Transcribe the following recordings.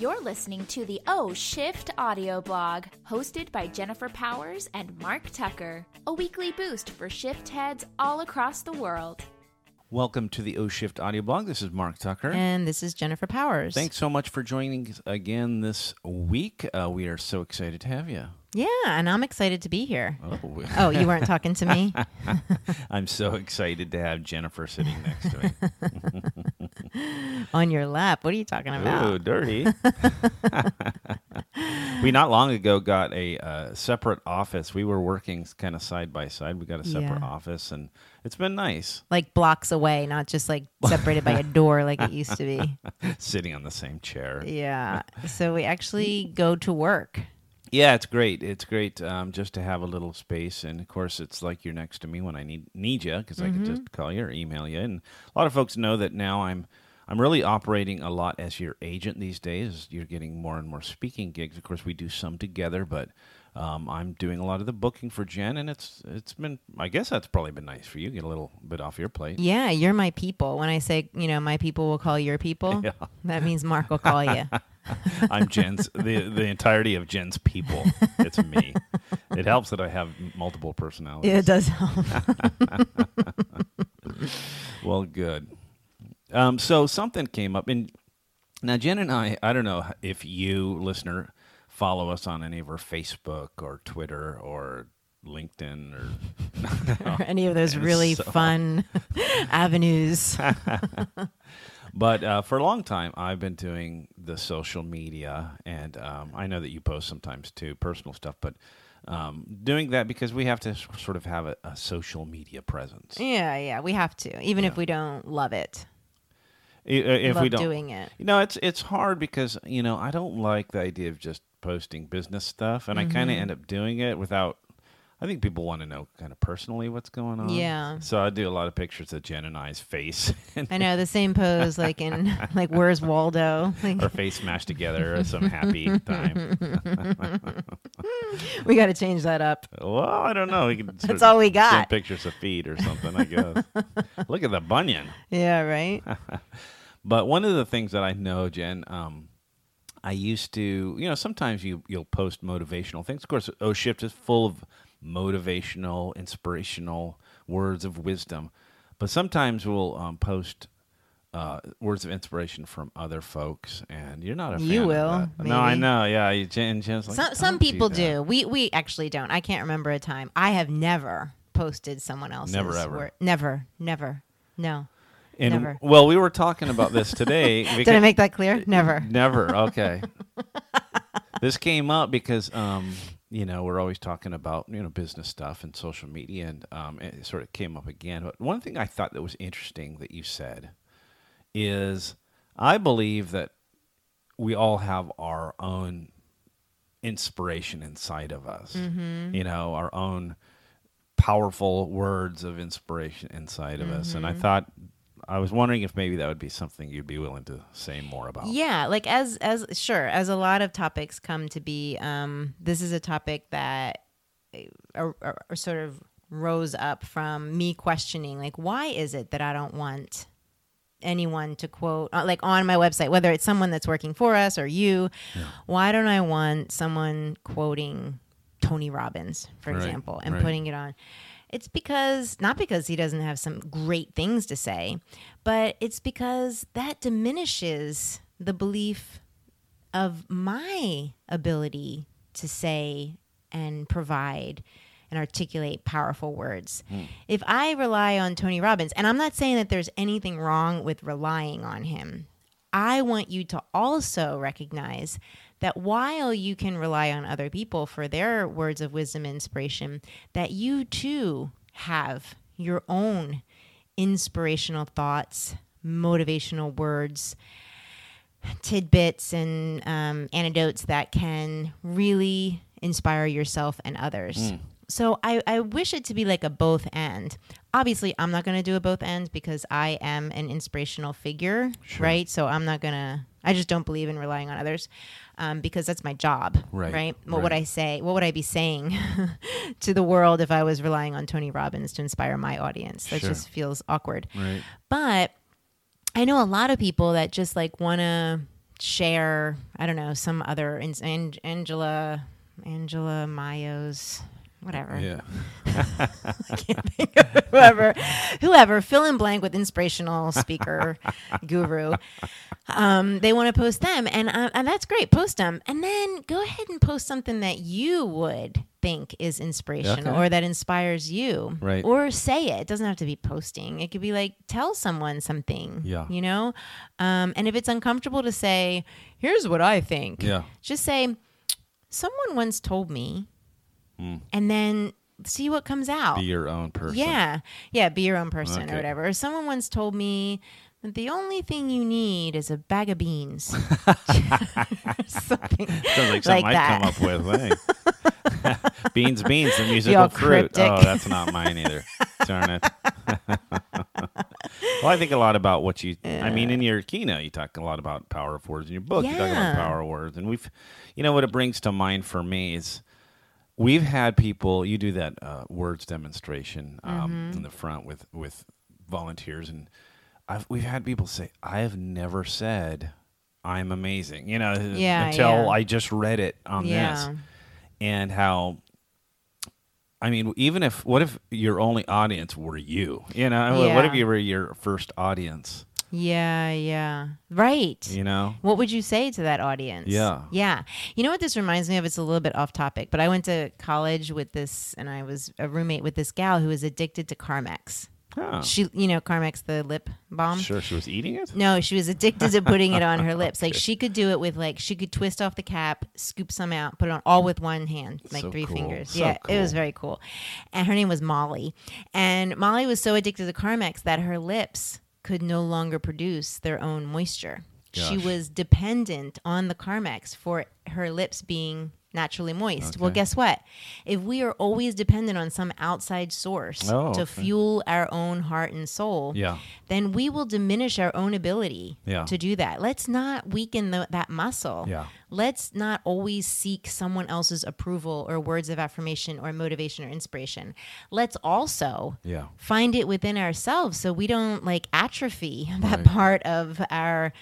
You're listening to the O Shift audio blog, hosted by Jennifer Powers and Mark Tucker, a weekly boost for shift heads all across the world. Welcome to the O Shift audio blog. This is Mark Tucker. And this is Jennifer Powers. Thanks so much for joining us again this week. Uh, we are so excited to have you. Yeah, and I'm excited to be here. Oh, Oh, you weren't talking to me? I'm so excited to have Jennifer sitting next to me. On your lap. What are you talking about? Ooh, dirty. we not long ago got a uh, separate office. We were working kind of side by side. We got a separate Yeah. office, and it's been nice Like blocks away, not just like separated by a door like it used to be. sitting on the same chair. Yeah. So we actually go to work. Yeah, it's great. It's great um, just to have a little space, and of course, it's like you're next to me when I need need you because I can just call you or email you. And a lot of folks know that now I'm I'm really operating a lot as your agent these days. You're getting more and more speaking gigs. Of course, we do some together, but um, I'm doing a lot of the booking for Jen, and it's it's been I guess that's probably been nice for you. Get a little bit off your plate. Yeah, you're my people. When I say, you know, my people will call your people, Yeah. that means Mark will call you. I'm Jen's the the entirety of Jen's people. It's me. It helps that I have multiple personalities. it does help. Well, good. Um, so something came up, and now Jen and I, I don't know if you, listener, follow us on any of our Facebook or Twitter or LinkedIn or, or any of those really So- fun avenues. but uh, for a long time, I've been doing the social media, and um, I know that you post sometimes too, personal stuff, but um, doing that because we have to sort of have a, a social media presence. Yeah, yeah, we have to, even if we don't love it. Uh, If love we don't, doing it. You know, it's it's hard because you know I don't like the idea of just posting business stuff, and I kind Mm-hmm. of end up doing it without. I think people want to know kind of personally what's going on. Yeah. So I do a lot of pictures of Jen and I's face, I know the same pose, like in like Where's Waldo? Like, our face mashed together at some happy time. we got to change that up. Well, I don't know. We can That's all we got. Pictures of feet or something. I guess. Look at the bunion. Yeah, right. But one of the things that I know, Jen, um, I used to, you know, sometimes you you'll post motivational things. Of course, O Shift is full of motivational, inspirational words of wisdom. But sometimes we'll um, post uh, words of inspiration from other folks, and you're not a fan You of will, that. No, I know. Yeah, you- Jen, Jen's like, some some people that." do. We we actually don't. I can't remember a time. I have never posted someone else's. Never, ever. word- Never, never. No. And Never. well, we were talking about this today. Did I make that clear? Never. Never. Okay. this came up because, um, you know, we're always talking about you know business stuff and social media, and um, it sort of came up again. But one thing I thought that was interesting that you said is, I believe that we all have our own inspiration inside of us. Mm-hmm. You know, our own powerful words of inspiration inside of us, and I Mm-hmm. thought. I was wondering if maybe that would be something you'd be willing to say more about. Yeah, like as as sure as a lot of topics come to be, um, this is a topic that uh, or sort of rose up from me questioning, like, why is it that I don't want anyone to quote uh, like on my website, whether it's someone that's working for us or you, why don't I want someone quoting Tony Robbins, for Right, example, and right. putting it on? It's because not because he doesn't have some great things to say, but it's because that diminishes the belief of my ability to say and provide and articulate powerful words. Hmm. If I rely on Tony Robbins, and I'm not saying that there's anything wrong with relying on him, I want you to also recognize that while you can rely on other people for their words of wisdom and inspiration, that you too have your own inspirational thoughts, motivational words, tidbits, and um, anecdotes that can really inspire yourself and others. So I, I wish it to be like a both end. Obviously, I'm not going to do a both end because I am an inspirational figure, right? So I'm not going to, I just don't believe in relying on others um, because that's my job, Right, right? What would. I say? What would I be saying to the world if I was relying on Tony Robbins to inspire my audience? That Sure. just feels awkward. Right. But I know a lot of people that just like want to share, I don't know, some other An- An- Angela, Angela Mayo's, whatever. Yeah. whoever, whoever, fill in blank with inspirational speaker guru. Um, they want to post them, and uh, and that's great. Post them, and then go ahead and post something that you would think is inspirational Okay. or that inspires you. Right. Or say it. It doesn't have to be posting. It could be like tell someone something. Yeah. You know, um, and if it's uncomfortable to say, here's what I think. Yeah. Just say, someone once told me, Mm. and then see what comes out. Be your own person. Yeah. Yeah. Be your own person Okay. or whatever. Someone once told me that the only thing you need is a bag of beans. something Sounds like like something I'd come up with. Hey. beans, beans, the musical fruit. Oh, cryptic. Oh, that's not mine either. Darn it. well, I think a lot about what you. I mean, in your keynote, you talk a lot about power of words. In your book, you talk about power of words, and we've, you know, what it brings to mind for me is. We've had people. You do that uh, words demonstration um, Mm-hmm. in the front with with volunteers, and I've, we've had people say, "I have never said I'm amazing," you know, Yeah, until yeah. I just read it on Yeah. this, and how. I mean, even if what if your only audience were you? You know, what if you were your first audience? Yeah. Yeah. Right. You know, What would you say to that audience? Yeah. Yeah. You know what this reminds me of? It's a little bit off topic, but I went to college with this, and I was a roommate with this gal who was addicted to Carmex. Huh. She, you know, Carmex, the lip balm. sure, she was eating it. No, she was addicted to putting it on her lips. Like she could do it with like she could twist off the cap, scoop some out, put it on all with one hand, like So three cool. fingers. So yeah, it was very cool. And her name was Molly. And Molly was so addicted to Carmex that her lips could no longer produce their own moisture. She was dependent on the Carmex for her lips being naturally moist. Well, guess what? If we are always dependent on some outside source Oh, to okay. fuel our own heart and soul, Yeah. then we will diminish our own ability Yeah. to do that. Let's not weaken the, that muscle. Yeah. Let's not always seek someone else's approval or words of affirmation or motivation or inspiration. Let's also Yeah. find it within ourselves so we don't like atrophy that part of our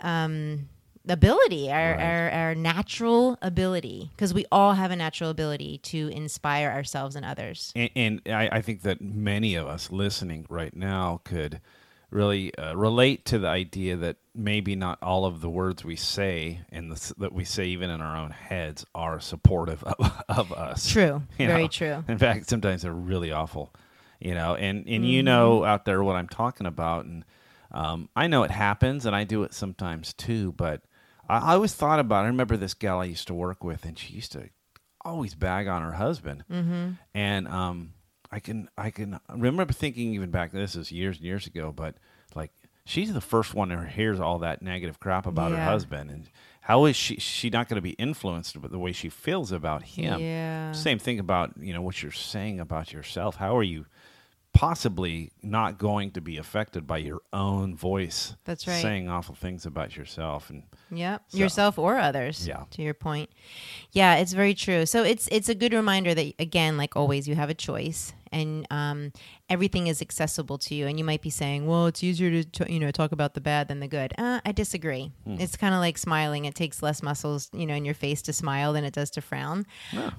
um, ability, our, Right. our, our natural ability, because we all have a natural ability to inspire ourselves and others. And, and I, I think that many of us listening right now could really uh, relate to the idea that maybe not all of the words we say and the, that we say even in our own heads are supportive of, of us. True. You Very know? true. In fact, sometimes they're really awful, you know. And and Mm-hmm. you know out there what I'm talking about, and um, I know it happens, and I do it sometimes too. But I, I always thought about. It. I remember this gal I used to work with, and she used to always bag on her husband, mm-hmm. and um, I can I can remember thinking even back. This is years and years ago, but like. She's the first one who hears all that negative crap about her husband, and how is she? She not going to be influenced by the way she feels about him. Yeah. Same thing about you know what you're saying about yourself. How are you possibly not going to be affected by your own voice? That's right. Saying awful things about yourself and Yep, So- yourself or others. Yeah. To your point. Yeah, it's very true. So it's it's a good reminder that again, like always, you have a choice, and um, everything is accessible to you. And you might be saying, "Well, it's easier to t- you know talk about the bad than the good." Uh, I disagree. Hmm. It's kind of like smiling. It takes less muscles, you know, in your face to smile than it does to frown.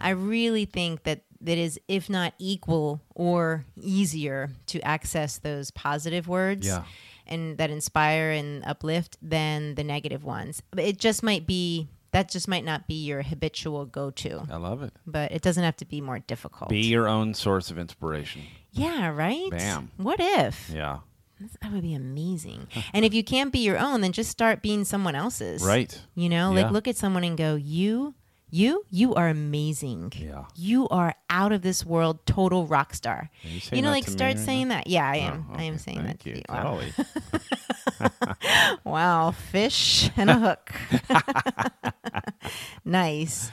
I really think that that is, if not equal or easier, to access those positive words Yeah. and that inspire and uplift than the negative ones. But it just might be that just might not be your habitual go-to, I love it. but it doesn't have to be more difficult. Be your own source of inspiration. yeah, right? Bam. What if? Yeah. That would be amazing. and if you can't be your own, then just start being someone else's. Right. You know, Yeah. like look at someone and go, "You you you are amazing. Yeah. You are out of this world, total rock star." you You know, like start right saying that. Yeah, I Oh, am. I am saying Thank that to you. you. Wow. Wow, fish and a hook. nice.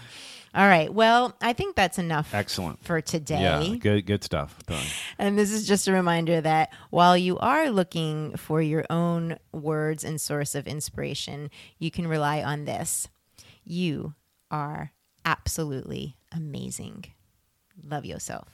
All right. Well, I think that's enough Excellent. for today. Yeah. Good. Good stuff. Done. And this is just a reminder that while you are looking for your own words and source of inspiration, you can rely on this. You are absolutely amazing. Love yourself.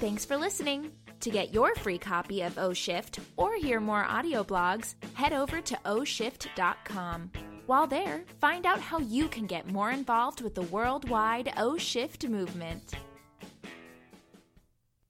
Thanks for listening. To get your free copy of O Shift or hear more audio blogs, head over to ohshift.com. While there, find out how you can get more involved with the worldwide O Shift movement.